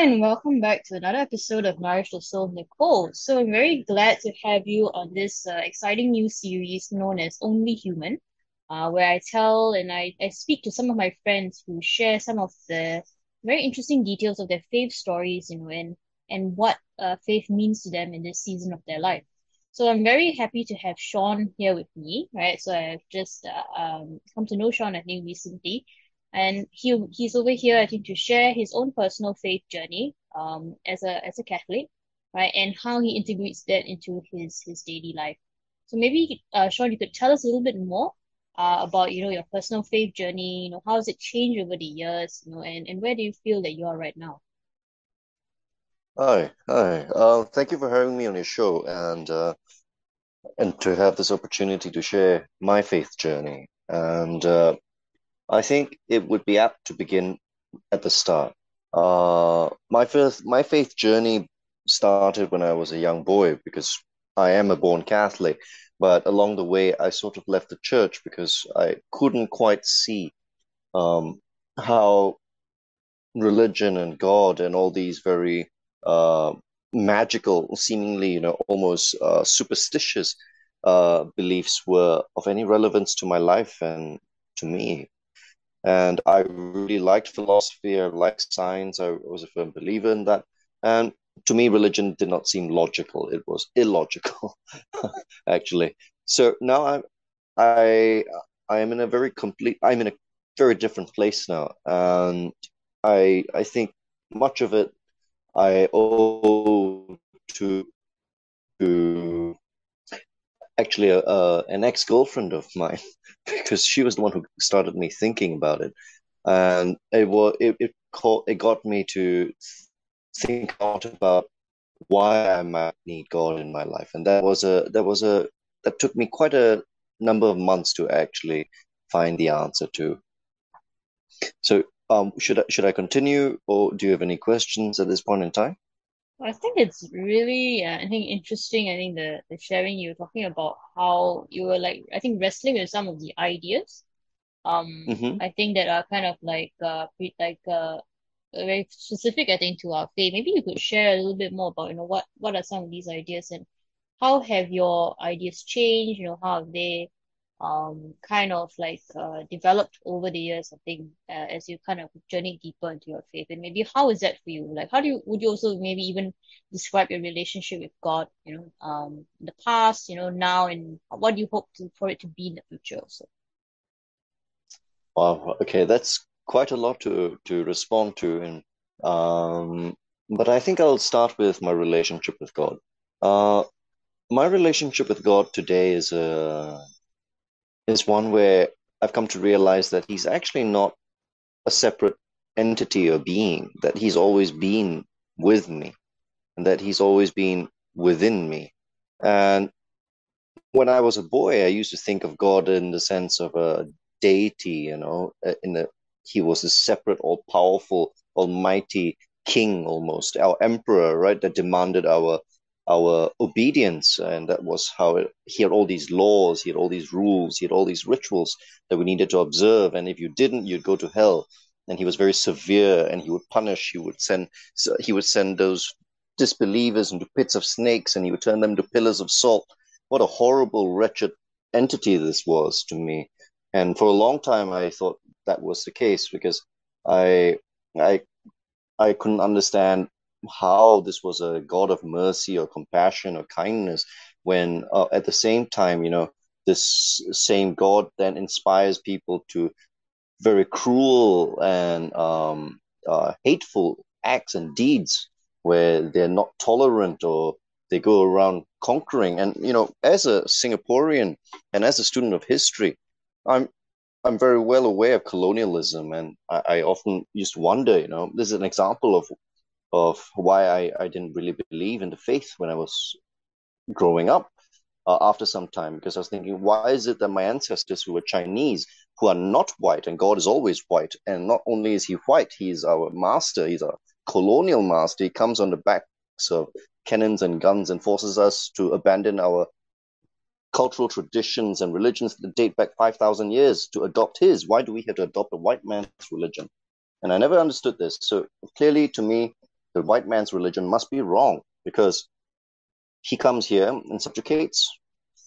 And welcome back to another episode of Nourish the Soul, Nicole. So, I'm very glad to have you on this uh, exciting new series known as Only Human, uh, where I tell and I, I speak to some of my friends who share some of the very interesting details of their faith stories, and, and what uh, faith means to them in this season of their life. So, I'm very happy to have Sean here with me, right? So, I've just uh, um, come to know Sean, I think, recently and he he's over here I think to share his own personal faith journey um as a as a Catholic right and how he integrates that into his his daily life so maybe uh Sean you could tell us a little bit more uh about you know your personal faith journey you know how has it changed over the years you know and and where do you feel that you are right now Hi, hi. Uh, thank you for having me on your show and uh, and to have this opportunity to share my faith journey. And uh, I think it would be apt to begin at the start. Uh, my first, my faith journey started when I was a young boy because I am a born Catholic. But along the way, I sort of left the church because I couldn't quite see um, how religion and God and all these very uh, magical, seemingly, you know, almost uh, superstitious uh, beliefs were of any relevance to my life and to me. And I really liked philosophy. I liked science. I was a firm believer in that. And to me, religion did not seem logical. It was illogical, actually. So now I'm, I, I am in a very complete. I'm in a very different place now, and I, I think much of it I owe to to actually a, a, an ex-girlfriend of mine because she was the one who started me thinking about it. And it was it, it caught it got me to think out about why I might need God in my life. And that was a that was a that took me quite a number of months to actually find the answer to. So um should I should I continue or do you have any questions at this point in time I think it's really uh, I think interesting I think the the sharing you were talking about how you were like I think wrestling with some of the ideas um hmm I think that are kind of like uh pre- like uh very specific I think to our faith. Maybe you could share a little bit more about you know what what are some of these ideas and how have your ideas changed? You know how have they um kind of like uh developed over the years? I think uh, as you kind of journey deeper into your faith and maybe how is that for you? Like how do you would you also maybe even describe your relationship with God? You know um in the past, you know now, and what do you hope to for it to be in the future also? wow okay that's quite a lot to to respond to and um but I think I'll start with my relationship with God uh my relationship with God today is a is one where I've come to realize that he's actually not a separate entity or being, that he's always been with me and that he's always been within me. And when I was a boy, I used to think of God in the sense of a deity, you know, uh, in the he was a separate, all powerful, almighty king almost, our emperor, right, that demanded our our obedience. And that was how it, he had all these laws, he had all these rules, he had all these rituals that we needed to observe. And if you didn't, you'd go to hell. And he was very severe and he would punish, he would send he would send those disbelievers into pits of snakes and he would turn them to pillars of salt what a horrible, wretched entity this was to me. And for a long time, I thought that was the case because I, I, I couldn't understand how this was a God of mercy or compassion or kindness when uh, at the same time, you know, this same God then inspires people to very cruel and um, uh, hateful acts and deeds where they're not tolerant or they go around conquering. And you know, as a Singaporean and as a student of history, I'm I'm very well aware of colonialism, and I, I often used to wonder, you know, this is an example of of why I, I didn't really believe in the faith when I was growing up uh, after some time because I was thinking, why is it that my ancestors who were Chinese, who are not white, and God is always white, and not only is He white, He is our master, He's a colonial master. He comes on the backs of cannons and guns and forces us to abandon our cultural traditions and religions that date back 5,000 years to adopt His. Why do we have to adopt a white man's religion? And I never understood this. So clearly, to me, the white man's religion must be wrong because he comes here and subjugates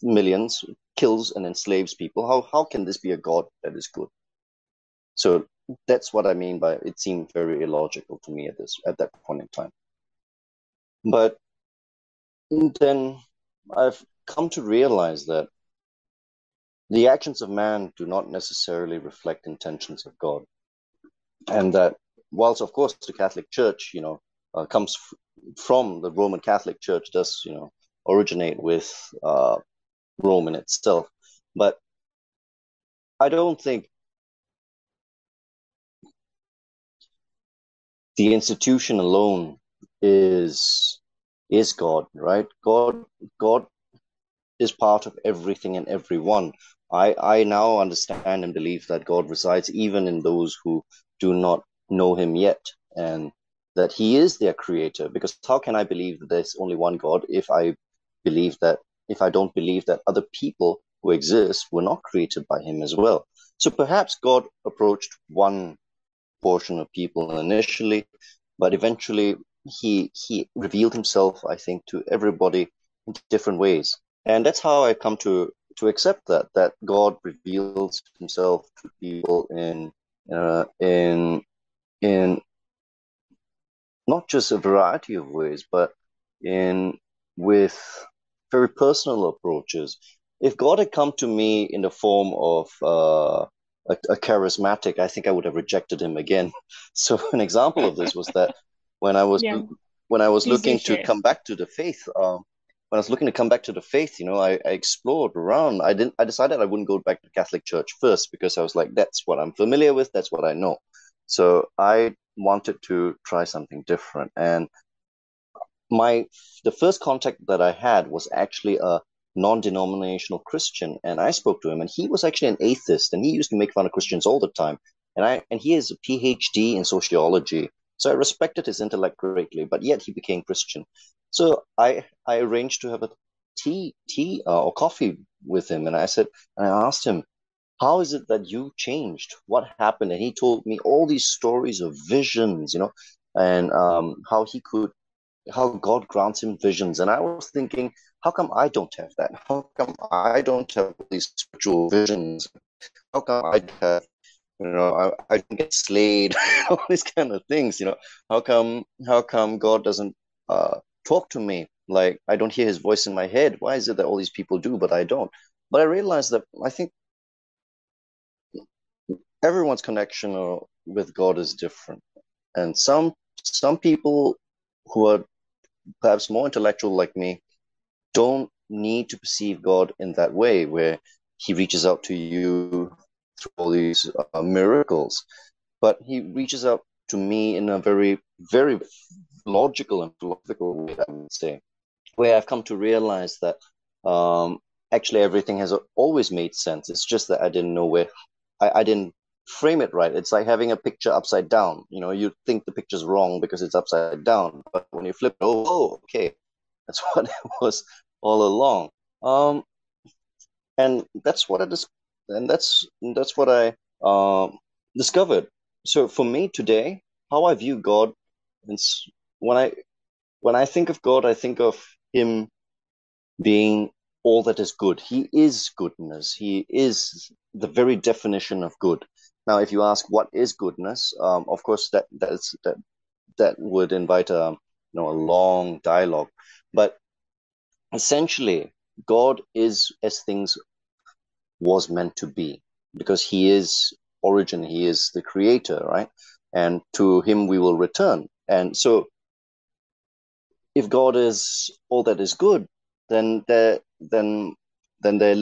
millions, kills and enslaves people. How how can this be a God that is good? So that's what I mean by it seemed very illogical to me at this at that point in time. But then I've come to realize that the actions of man do not necessarily reflect intentions of God, and that whilst of course the Catholic Church, you know, uh, comes from the Roman Catholic Church, does you know originate with uh, Rome in itself, but I don't think the institution alone is is God, right? God God is part of everything and everyone. I I now understand and believe that God resides even in those who do not know him yet and that he is their creator because how can I believe that there's only one God if I believe that if I don't believe that other people who exist were not created by him as well. So perhaps God approached one portion of people initially, but eventually he he revealed himself, I think, to everybody in different ways, and that's how I come to to accept that that God reveals himself to people in uh, in in not just a variety of ways, but in with very personal approaches. If God had come to me in the form of uh, a, a, charismatic, I think I would have rejected him again. So an example of this was that when I was yeah. when I was looking to come back to the faith, um, when I was looking to come back to the faith, you know, I, I, explored around. I didn't. I decided I wouldn't go back to Catholic Church first because I was like, that's what I'm familiar with. That's what I know. So I wanted to try something different, and my the first contact that I had was actually a non-denominational Christian, and I spoke to him, and he was actually an atheist, and he used to make fun of Christians all the time. And I and he has a PhD in sociology, so I respected his intellect greatly, but yet he became Christian. So I I arranged to have a tea tea uh, or coffee with him, and I said, and I asked him, how is it that you changed? What happened? And he told me all these stories of visions, you know, and um, how he could how God grants him visions. And I was thinking, how come I don't have that? How come I don't have these spiritual visions? How come I have, you know, I, I don't get slayed, all these kind of things, you know? How come, how come God doesn't uh, talk to me? Like I don't hear his voice in my head. Why is it that all these people do, but I don't? But I realized that I think everyone's connection with God is different. And some some people who are perhaps more intellectual like me don't need to perceive God in that way, where He reaches out to you through all these uh, miracles, but He reaches out to me in a very, very logical and philosophical way, I would say, where I've come to realize that um, actually everything has always made sense. It's just that I didn't know where, I, I didn't frame it right. It's like having a picture upside down. You know, you think the picture's wrong because it's upside down, but when you flip it, oh, oh okay, that's what it was all along. Um, and that's what I dis- and that's that's what I um, discovered. So for me today, how I view God, it's when I when I think of God, I think of Him being all that is good. He is goodness. He is the very definition of good. Now, if you ask what is goodness, um, of course that that's that that would invite a you know a long dialogue. But essentially, God is as things was meant to be because He is origin. He is the creator, right? And to Him we will return. And so, if God is all that is good, then there, then then there,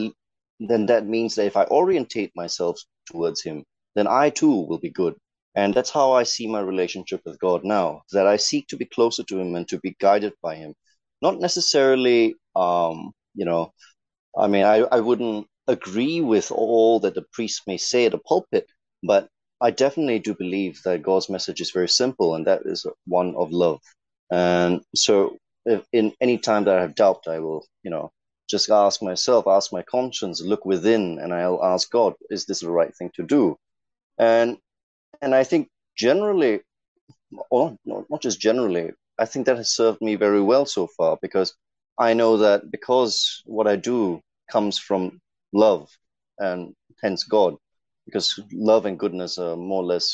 then that means that if I orientate myself towards Him, then I too will be good. And that's how I see my relationship with God now, that I seek to be closer to Him and to be guided by Him. Not necessarily, um, you know, I mean, I, I wouldn't agree with all that the priest may say at a pulpit, but I definitely do believe that God's message is very simple, and that is one of love. And so, if in any time that I have doubt, I will, you know, just ask myself, ask my conscience, look within, and I'll ask God, is this the right thing to do? And and I think generally, or not just generally, I think that has served me very well so far because I know that because what I do comes from love and hence God, because love and goodness are more or less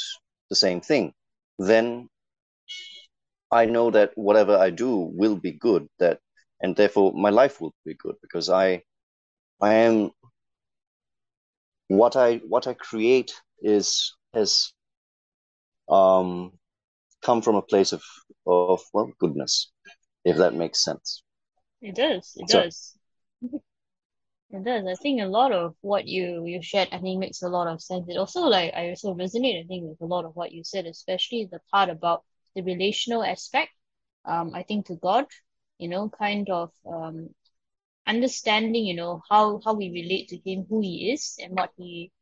the same thing, then I know that whatever I do will be good, that and therefore my life will be good because I I am what I what I create is has um come from a place of of well goodness, if that makes sense. It does. It So does. It does. I think a lot of what you you shared, I think makes a lot of sense. It also like I also resonate, I think, with a lot of what you said, especially the part about the relational aspect. Um, I think to God, you know, kind of um understanding, you know, how how we relate to him, who he is, and what he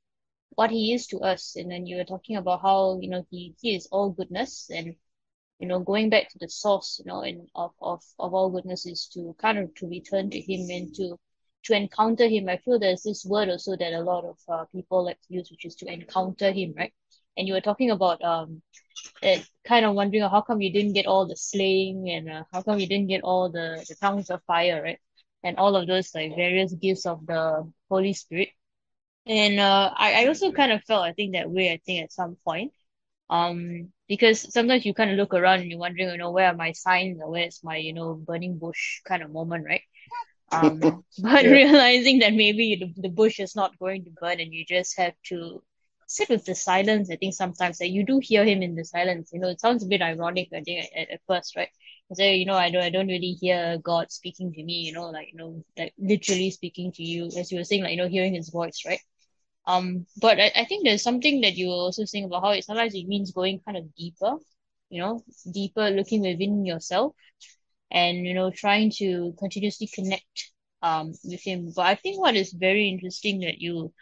what he is to us. And then you were talking about how, you know, he he is all goodness and you know, going back to the source, you know, and of, of, of all goodness is to kind of to return to him and to to encounter him. I feel there's this word also that a lot of uh, people like to use, which is to encounter him, right? And you were talking about um it kind of wondering how come you didn't get all the slaying and uh, how come you didn't get all the, the tongues of fire, right? And all of those like various gifts of the Holy Spirit. And uh, I, I also kind of felt I think that way, I think at some point. Um, because sometimes you kind of look around and you're wondering, you know, where are my signs or where's my, you know, burning bush kind of moment, right? Um, but yeah, realizing that maybe the, the bush is not going to burn and you just have to sit with the silence. I think sometimes that you do hear him in the silence. You know, it sounds a bit ironic, I think, at, at first, right? So, you know, I don't, I don't really hear God speaking to me, you know, like, you know, like literally speaking to you, as you were saying, like, you know, hearing his voice, right? Um, but I, I think there's something that you were also saying about how it sometimes it means going kind of deeper, you know, deeper looking within yourself and, you know, trying to continuously connect um with him. But I think what is very interesting that you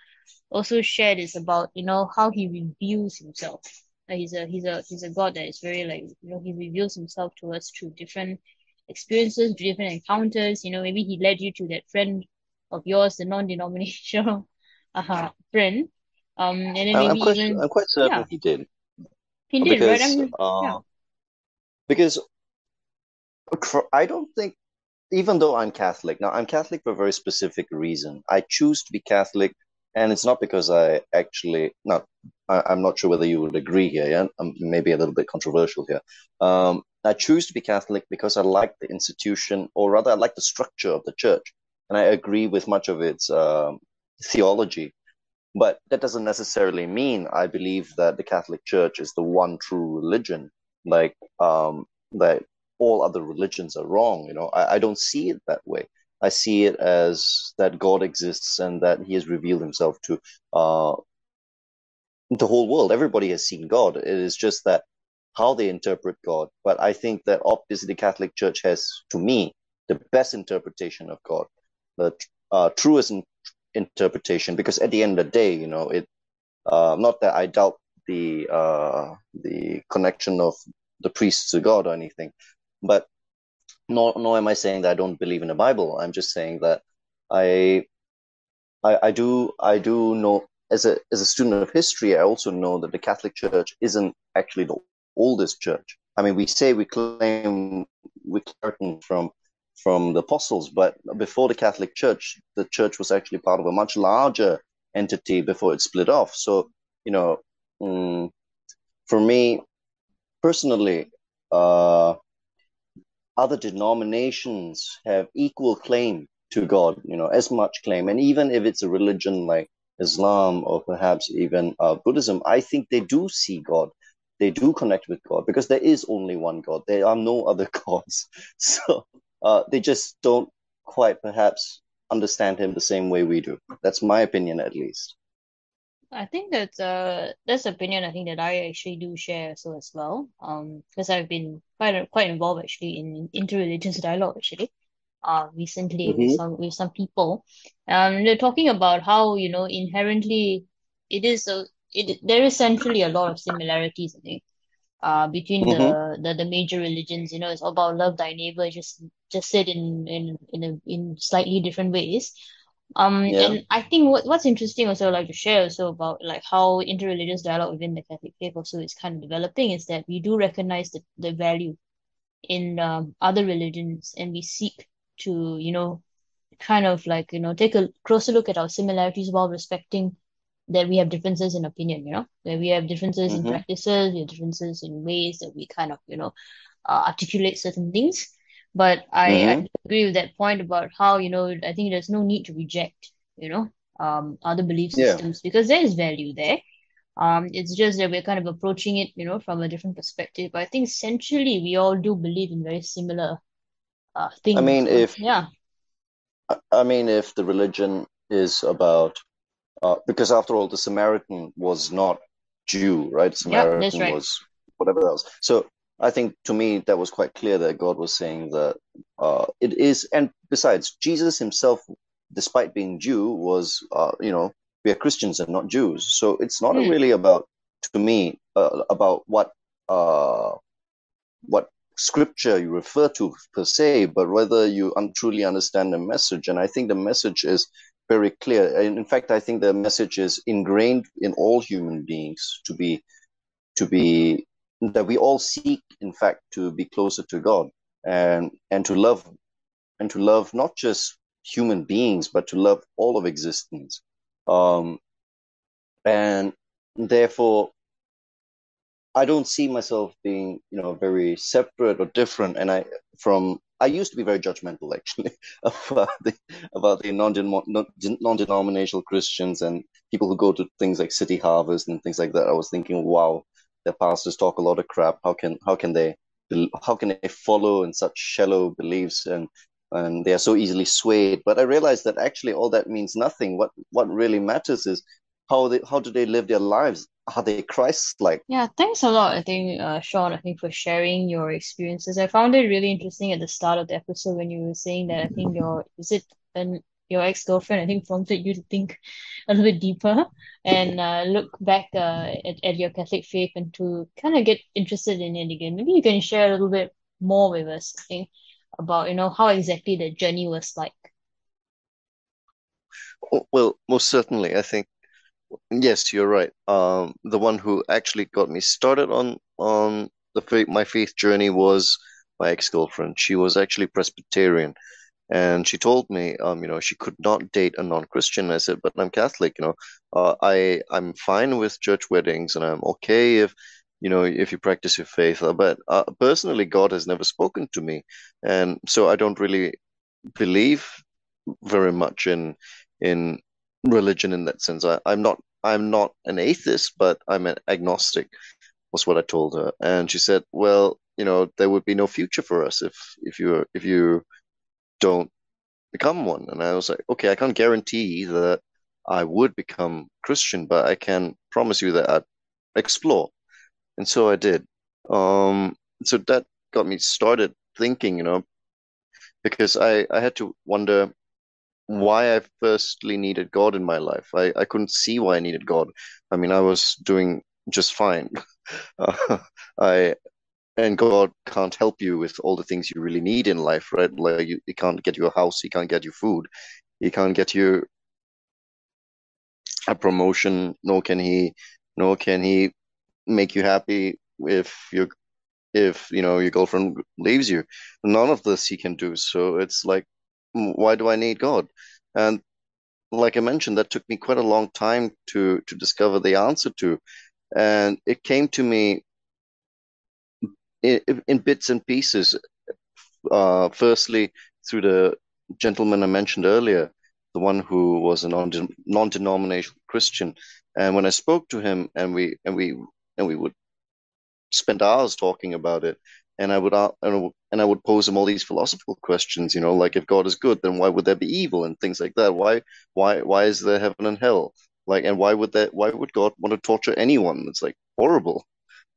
also shared is about, you know, how he reveals himself. He's a he's a he's a God that is very like, you know, he reveals himself to us through different experiences, different encounters. You know, maybe he led you to that friend of yours, the non-denominational uh friend. Um, and then I- I'm maybe quite even I'm quite yeah, certain he did he did, right? because I'm yeah. uh because I don't think even though I'm Catholic, now I'm Catholic for a very specific reason. I choose to be Catholic, and it's not because I actually, not, I, I'm not sure whether you would agree here, yeah? Um, maybe a little bit controversial here. Um, I choose to be Catholic because I like the institution, or rather, I like the structure of the church, and I agree with much of its um, theology. But that doesn't necessarily mean I believe that the Catholic Church is the one true religion, like um, that all other religions are wrong. You know, I, I don't see it that way. I see it as that God exists and that He has revealed Himself to uh, the whole world. Everybody has seen God. It is just that how they interpret God. But I think that obviously the Catholic Church has, to me, the best interpretation of God, the uh, truest in- interpretation. Because at the end of the day, you know, it uh, not that I doubt the uh, the connection of the priests to God or anything, but nor nor am I saying that I don't believe in the Bible. I'm just saying that I I, I do I do know as a as a student of history, I also know that the Catholic Church isn't actually the oldest church. I mean, we say we claim we claim from from the apostles, but before the Catholic Church, the church was actually part of a much larger entity before it split off. So, you know, mm, for me personally, uh, other denominations have equal claim to God, you know, as much claim. And even if it's a religion like Islam or perhaps even uh, Buddhism, I think they do see God. They do connect with God because there is only one God. There are no other gods. So uh, they just don't quite perhaps understand him the same way we do. That's my opinion, at least. I think that's uh that's opinion I think that I actually do share so as well. Um, because I've been quite quite involved actually in interreligious dialogue actually. Uh, recently with hmm some with some people. Um, they're talking about how, you know, inherently it is a it there is centrally a lot of similarities, I think. uh, between hmm the, the the major religions. You know, it's all about love thy neighbor, just just said in in in a, in slightly different ways. Um, Yeah. and I think what what's interesting also like to share also about like how interreligious dialogue within the Catholic faith also is kind of developing is that we do recognize the, the value. in um, other religions and we seek to, you know, kind of like, you know, take a closer look at our similarities while respecting that we have differences in opinion, you know, that we have differences in hmm practices, we have differences in ways that we kind of, you know, uh, articulate certain things. But I, I hmm agree with that point about how, you know, I think there's no need to reject, you know, um, other belief Yeah. systems because there is value there. Um, it's just that we're kind of approaching it, you know, from a different perspective. But I think essentially we all do believe in very similar uh I mean, if yeah, I mean, if the religion is about, uh, because after all, the Samaritan was not Jew, right? Samaritan right. was whatever else. So I think to me that was quite clear that God was saying that uh, it is, and besides, Jesus himself, despite being Jew, was, uh, you know, we are Christians and not Jews. So it's not Hmm. really about, to me, uh, about what uh, what scripture you refer to per se, but whether you un- truly understand the message. And I think the message is very clear. And in fact, I think the message is ingrained in all human beings to be to be that we all seek, in fact, to be closer to God and and to love and to love not just human beings, but to love all of existence. Um, and therefore, I don't see myself being, you know, very separate or different. And I from I used to be very judgmental actually about the about the non non-denominational Christians and people who go to things like City Harvest and things like that. I was thinking, wow, their pastors talk a lot of crap. How can how can they how can they follow in such shallow beliefs and and they are so easily swayed? But I realized that actually all that means nothing. What what really matters is how they how do they live their lives? Are they Christ-like? Yeah, thanks a lot, I think, uh, Sean, I think for sharing your experiences. I found it really interesting at the start of the episode when you were saying that I think your is it an your ex-girlfriend, I think prompted you to think a little bit deeper and uh, look back uh, at, at your Catholic faith and to kind of get interested in it again. Maybe you can share a little bit more with us, I think, about, you know, how exactly the journey was like. Well, most certainly, I think yes, you're right. Um, the one who actually got me started on on the faith, my faith journey was my ex-girlfriend. She was actually Presbyterian, and she told me, um, you know, she could not date a non-Christian. I said, but I'm Catholic, you know. Uh, I I'm fine with church weddings, and I'm okay if, you know, if you practice your faith. Uh, But uh, personally, God has never spoken to me, and so I don't really believe very much in in religion in that sense. I, I'm not I'm not an atheist, but I'm an agnostic, was what I told her. And she said, Well, you know, there would be no future for us if if you if you don't become one. And I was like, Okay, I can't guarantee that I would become Christian, but I can promise you that I'd explore. And so I did. Um, so that got me started thinking, you know, because I, I had to wonder why I firstly needed God in my life. I, I couldn't see why I needed God. I mean, I was doing just fine. Uh, I and God can't help you with all the things you really need in life, right? Like you, he can't get you a house, he can't get you food, he can't get you a promotion, nor can he, nor can he make you happy if you if you know your girlfriend leaves you. None of this he can do. So it's like, why do I need God? And like I mentioned, that took me quite a long time to to discover the answer to, and it came to me in, in bits and pieces. Uh, firstly, through the gentleman I mentioned earlier, the one who was a non non-denominational Christian, and when I spoke to him, and we and we and we would spend hours talking about it, and I would and I would pose him all these philosophical questions, you know, like if God is good, then why would there be evil and things like that? Why why why is there heaven and hell? Like, and why would that? Why would God want to torture anyone? It's like horrible.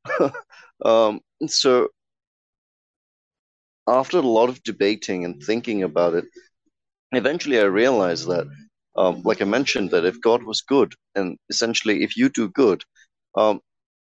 um, so after a lot of debating and thinking about it, eventually I realized that, um, like I mentioned, that if God was good, and essentially if you do good, um,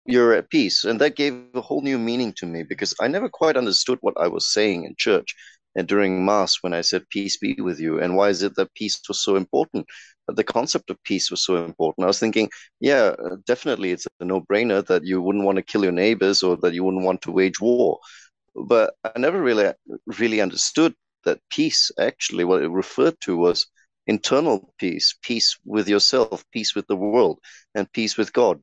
you're at peace. And that gave a whole new meaning to me because I never quite understood what I was saying in church and during Mass when I said, Peace be with you. And why is it that peace was so important? The concept of peace was so important. I was thinking, yeah, definitely it's a no brainer that you wouldn't want to kill your neighbors or that you wouldn't want to wage war. but I never really really understood that peace actually what it referred to was internal peace, peace with yourself, peace with the world, and peace with God.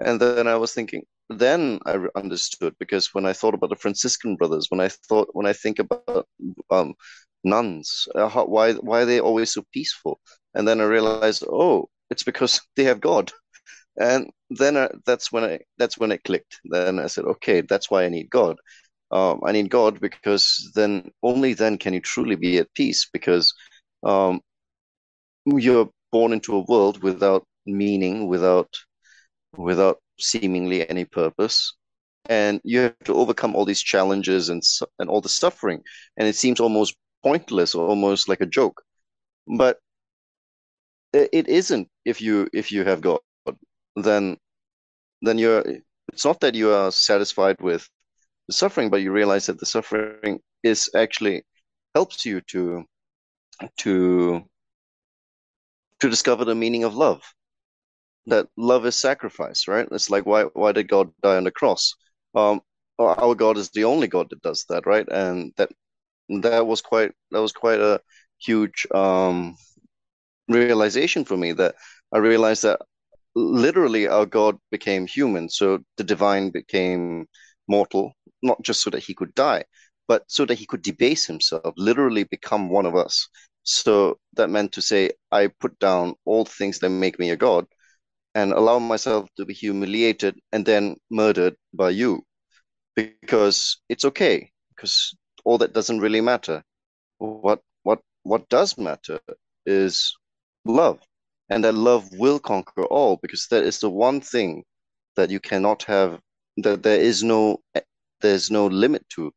And then I was thinking, then I understood because when I thought about the Franciscan brothers, when I thought when I think about um, nuns, uh, how, why why are they always so peaceful? And then I realized, oh, it's because they have God. And then I, that's when I that's when it clicked. Then I said, okay, that's why I need God. Um, I need God because then only then can you truly be at peace because um, you're born into a world without meaning, without without seemingly any purpose, and you have to overcome all these challenges and and all the suffering, and it seems almost pointless, almost like a joke, but it isn't if you if you have God. Then then you're. It's not that you are satisfied with the suffering, but you realize that the suffering is actually helps you to to to discover the meaning of love. That love is sacrifice, right? It's like why why did God die on the cross? Um, our God is the only God that does that, right? And that that was quite that was quite a huge um, realization for me. That I realized that literally our God became human, so the divine became mortal, not just so that he could die, but so that he could debase himself, literally become one of us. So that meant to say, I put down all things that make me a god and allow myself to be humiliated and then murdered by you because it's okay because all that doesn't really matter. What what what does matter is love, and that love will conquer all because that is the one thing that you cannot have that there is no there's no limit to.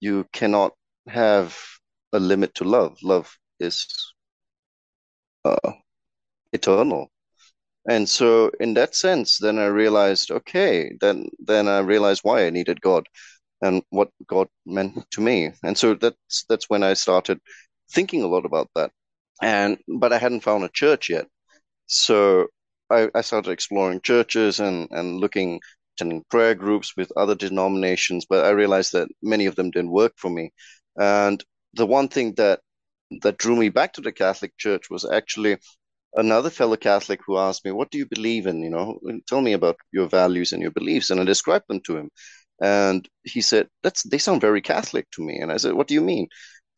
You cannot have a limit to love. Love is uh, eternal. And so in that sense, then I realized, okay, then then I realized why I needed God and what God meant to me. And so that's that's when I started thinking a lot about that. And but I hadn't found a church yet. So I, I started exploring churches and, and looking attending prayer groups with other denominations, but I realized that many of them didn't work for me. And the one thing that that drew me back to the Catholic Church was actually another fellow Catholic who asked me, "What do you believe in? You know, tell me about your values and your beliefs." And I described them to him, and he said, "That's they sound very Catholic to me." And I said, "What do you mean?"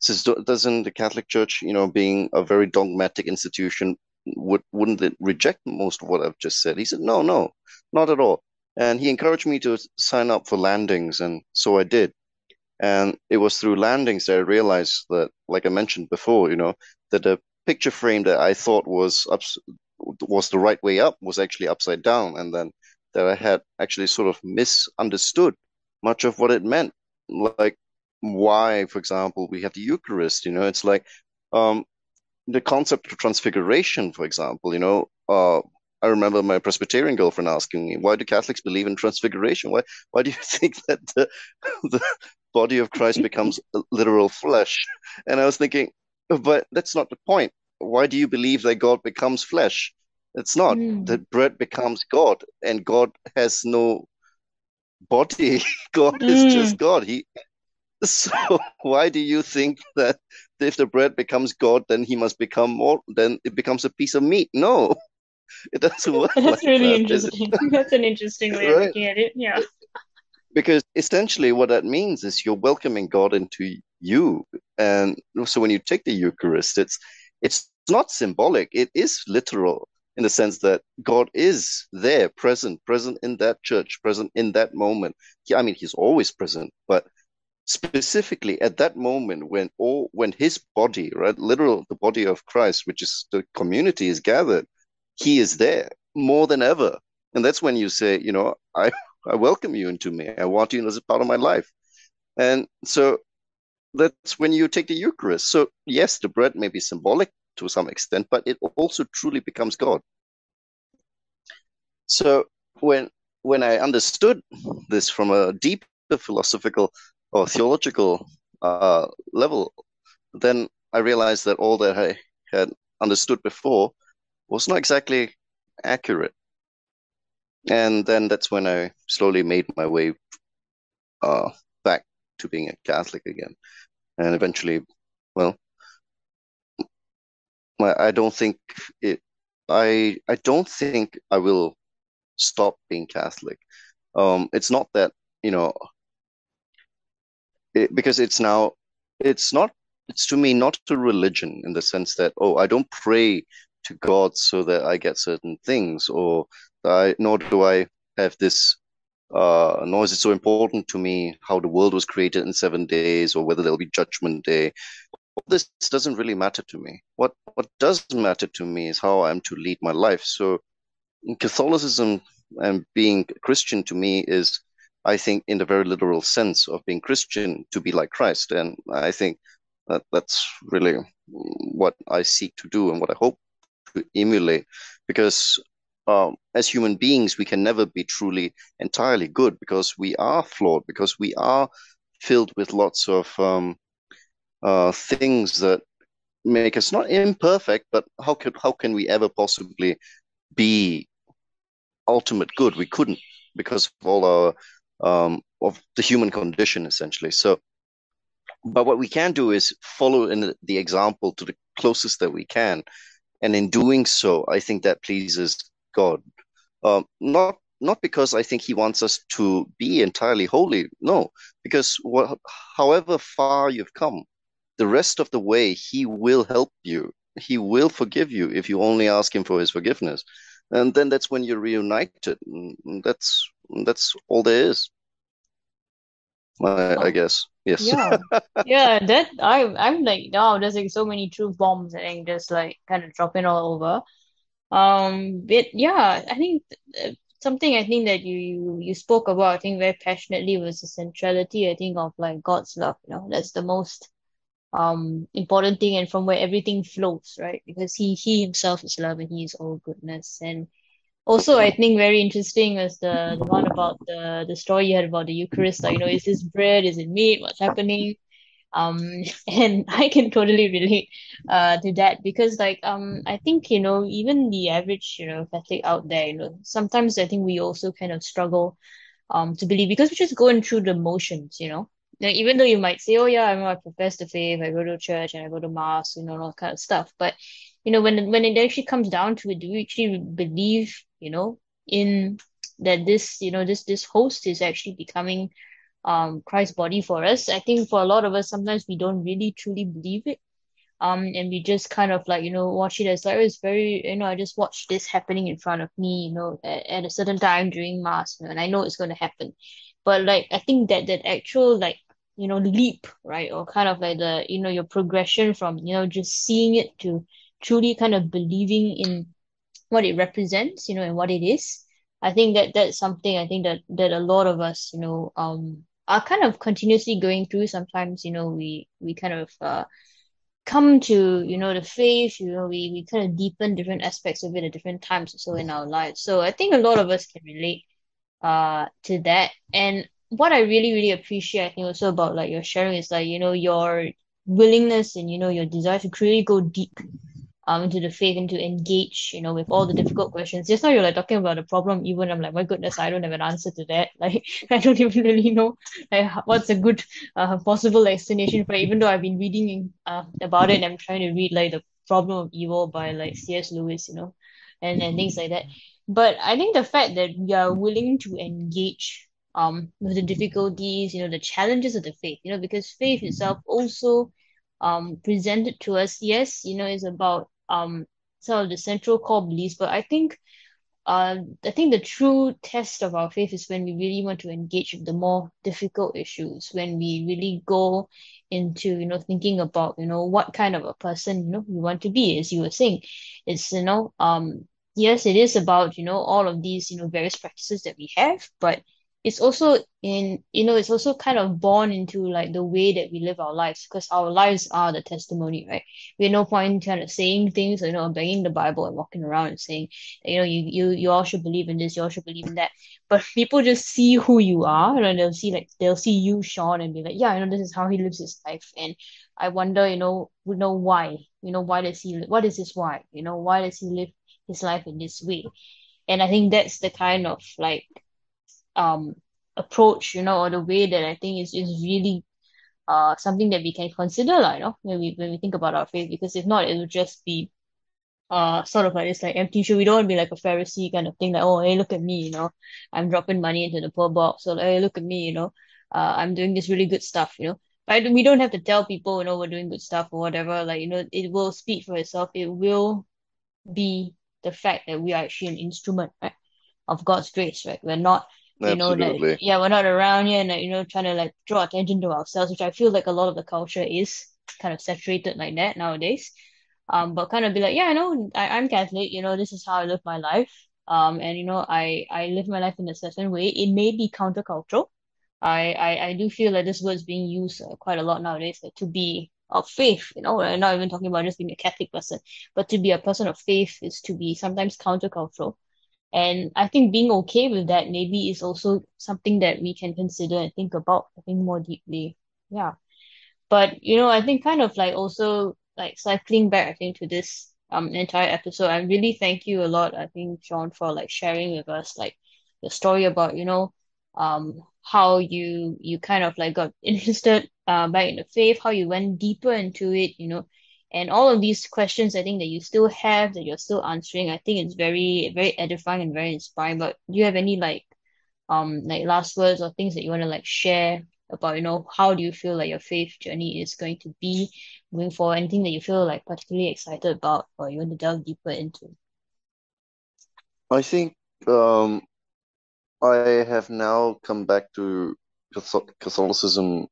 "Doesn't the Catholic Church, you know, being a very dogmatic institution, would wouldn't it reject most of what I've just said?" He said, "No, no, not at all." And he encouraged me to sign up for landings, and so I did. And it was through landings that I realized that, like I mentioned before, you know, that the picture frame that I thought was up, was the right way up was actually upside down, and then that I had actually sort of misunderstood much of what it meant. Like why, for example, we have the Eucharist. You know, it's like um, the concept of transfiguration, for example. You know, uh, I remember my Presbyterian girlfriend asking me, "Why do Catholics believe in transfiguration? Why why do you think that the, the body of Christ becomes literal flesh?" And I was thinking, but that's not the point. Why do you believe that God becomes flesh? It's not mm. that bread becomes God, and God has no body. God mm. is just God. He. So why do you think that if the bread becomes God, then he must become more? Then it becomes a piece of meat? No it doesn't work. That's like really that, interesting. That's an interesting way right? of looking at it. Yeah. Because essentially, what that means is you're welcoming God into you, and so when you take the Eucharist, it's it's not symbolic; it is literal in the sense that God is there, present, present in that church, present in that moment. I mean, He's always present, but specifically at that moment when all when His body, right, literal, the body of Christ, which is the community, is gathered, he is there more than ever. And that's when you say, you know, I, I welcome you into me. I want you as a part of my life. And so that's when you take the Eucharist. So, yes, the bread may be symbolic to some extent, but it also truly becomes God. So, when when I understood this from a deeper philosophical or theological uh, level, then I realized that all that I had understood before was not exactly accurate. And then that's when I slowly made my way uh, back to being a Catholic again. And eventually, well, I don't think it. I I don't think I will stop being Catholic. Um, it's not that you know, it, because it's now, it's not. It's to me not a religion in the sense that oh, I don't pray to God so that I get certain things, or I nor do I have this. Uh, nor is it so important to me how the world was created in seven days, or whether there'll be Judgment Day, this doesn't really matter to me. What what does matter to me is how I'm to lead my life. So Catholicism and being Christian to me is, I think, in the very literal sense of being Christian, to be like Christ. And I think that that's really what I seek to do and what I hope to emulate. Because um, as human beings, we can never be truly entirely good because we are flawed, because we are filled with lots of um, uh, things that make us not imperfect, but how could how can we ever possibly be ultimate good? We couldn't because of all our um, of the human condition essentially. So, but what we can do is follow in the, example to the closest that we can, and in doing so, I think that pleases God. Um, not not because I think He wants us to be entirely holy. No, because what, however far you've come, the rest of the way, he will help you. He will forgive you if you only ask him for his forgiveness. And then that's when you're reunited. That's that's all there is. I, I guess. Yes. Yeah. Yeah, that I I'm like now there's like so many truth bombs and just like kind of dropping all over. Um, but yeah, I think uh, something I think that you you you spoke about I think very passionately was the centrality I think of like God's love, you know. That's the most um important thing and from where everything flows, right? Because he he himself is love and he is all goodness. And also I think very interesting was the the one about the the story you had about the Eucharist, like, you know, is this bread, is it meat, what's happening? Um and I can totally relate uh to that because like um I think, you know, even the average, you know, Catholic out there, you know, sometimes I think we also kind of struggle um to believe because we're just going through the motions, you know now, even though you might say, "Oh yeah, I know I profess the faith, I go to church and I go to mass, you know, all that kind of stuff," but you know, when when it actually comes down to it, do you actually believe, you know, in that this, you know, this this host is actually becoming um Christ's body for us? I think for a lot of us, sometimes we don't really truly believe it. Um, and we just kind of like, you know, watch it as like, oh, it's very, you know, I just watched this happening in front of me, you know, at, at a certain time during mass, you know, and I know it's going to happen. But like, I think that that actual like you know leap right or kind of like the you know your progression from you know just seeing it to truly kind of believing in what it represents you know and what it is. I think that that's something i think that that a lot of us you know um are kind of continuously going through sometimes you know we we kind of uh come to you know the faith you know we we kind of deepen different aspects of it at different times so in our lives. So i think a lot of us can relate uh to that. And what I really, really appreciate, I think also about like your sharing is like, you know, your willingness and, you know, your desire to really go deep um into the faith and to engage, you know, with all the difficult questions. Just now you're like talking about the problem, even I'm like, my goodness, I don't have an answer to that. Like I don't even really know like what's a good uh possible explanation for it, even though I've been reading uh about it and I'm trying to read like the problem of evil by like C.S. Lewis, you know, and, and things like that. But I think the fact that we are willing to engage um with the difficulties, you know, the challenges of the faith, you know, because faith itself also um presented to us, yes, you know, is about um some of the central core beliefs, but I think uh, I think the true test of our faith is when we really want to engage with the more difficult issues, when we really go into, you know, thinking about, you know, what kind of a person, you know, we want to be, as you were saying. It's, you know, um, yes, it is about, you know, all of these, you know, various practices that we have, but it's also in you know it's also kind of born into like the way that we live our lives because our lives are the testimony right? We have no point kind of saying things you know banging the bible and walking around and saying you know you you you all should believe in this you all should believe in that. But people just see who you are and they'll see like they'll see you sean and be like yeah you know this is how he lives his life and i wonder you know we know why you know why does he what is his why you know why does he live his life in this way? And i think that's the kind of like um approach, you know, or the way that I think is is really uh something that we can consider, like, you know, when we when we think about our faith, because if not, it would just be uh sort of like it's like empty shoe. We don't want to be like a Pharisee kind of thing, like, oh, hey, look at me, you know, I'm dropping money into the poor box. So, hey, look at me, you know, uh, I'm doing this really good stuff, you know. But we don't have to tell people, you know, we're doing good stuff or whatever. Like, you know, it will speak for itself. It will be the fact that we are actually an instrument, right, of God's grace, right? We're not, you know, that yeah, we're not around here and like, you know, trying to like draw attention to ourselves, which I feel like a lot of the culture is kind of saturated like that nowadays. Um, but kind of be like, yeah, I know I, I'm Catholic, you know, this is how I live my life. Um, and you know, I I live my life in a certain way. It may be countercultural. I I, I do feel like this word is being used uh, quite a lot nowadays, like, to be of faith, you know, we're not even talking about just being a Catholic person, but to be a person of faith is to be sometimes countercultural. And I think being okay with that maybe is also something that we can consider and think about, I think more deeply. Yeah. But you know, I think kind of like also like cycling back, I think to this um entire episode, I really thank you a lot, I think, Sean, for like sharing with us like the story about, you know, um how you you kind of like got interested uh back in the faith, how you went deeper into it, you know, and all of these questions I think that you still have that you're still answering, I think it's very, very edifying and very inspiring. But do you have any like um like last words or things that you want to like share about you know how do you feel like your faith journey is going to be moving forward? Anything that you feel like particularly excited about or you want to delve deeper into? I think um, I have now come back to Catholicism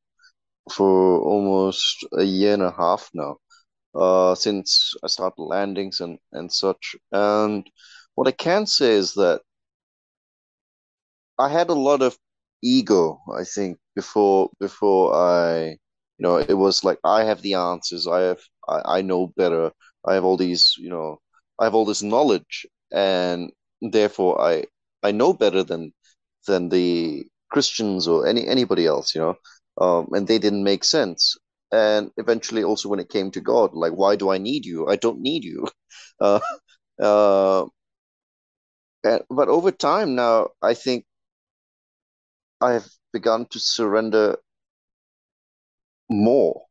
for almost a year and a half now, uh, since I started landings and, and such. And what I can say is that I had a lot of ego, I think, before before I, you know, it was like I have the answers. I have I, I know better. I have all these, you know, I have all this knowledge, and therefore I I know better than than the Christians or any anybody else, you know. Um, and they didn't make sense. And eventually, also when it came to God, like, why do I need you? I don't need you. Uh, uh, and, but over time now, I think I have begun to surrender more.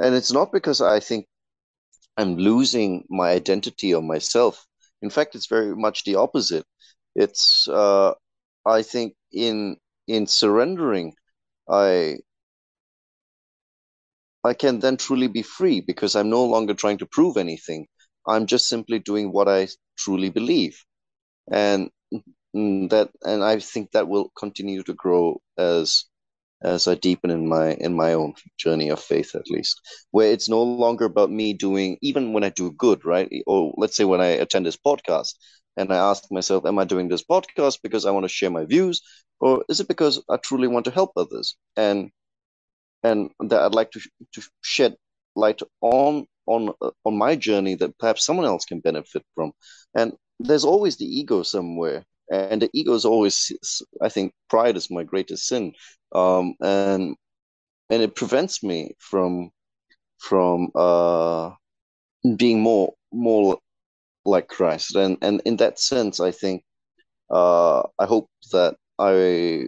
And it's not because I think I'm losing my identity or myself. In fact, it's very much the opposite. It's uh, I think in in surrendering, I I can then truly be free because I'm no longer trying to prove anything. I'm just simply doing what I truly believe. And that and I think that will continue to grow as as I deepen in my in my own journey of faith, at least, where it's no longer about me doing, even when I do good, right? Or let's say when I attend this podcast and I ask myself, am I doing this podcast because I want to share my views, or is it because I truly want to help others? And and that I'd like to to shed light on on on my journey that perhaps someone else can benefit from. And there's always the ego somewhere, and the ego is always, I think, pride is my greatest sin, um, and and it prevents me from from uh, being more more like Christ. And and in that sense, I think uh, I hope that I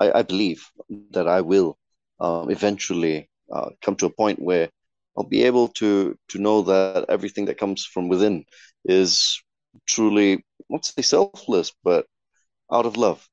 I, I believe that I will um, eventually uh, come to a point where I'll be able to to know that everything that comes from within is truly, not say selfless, but out of love.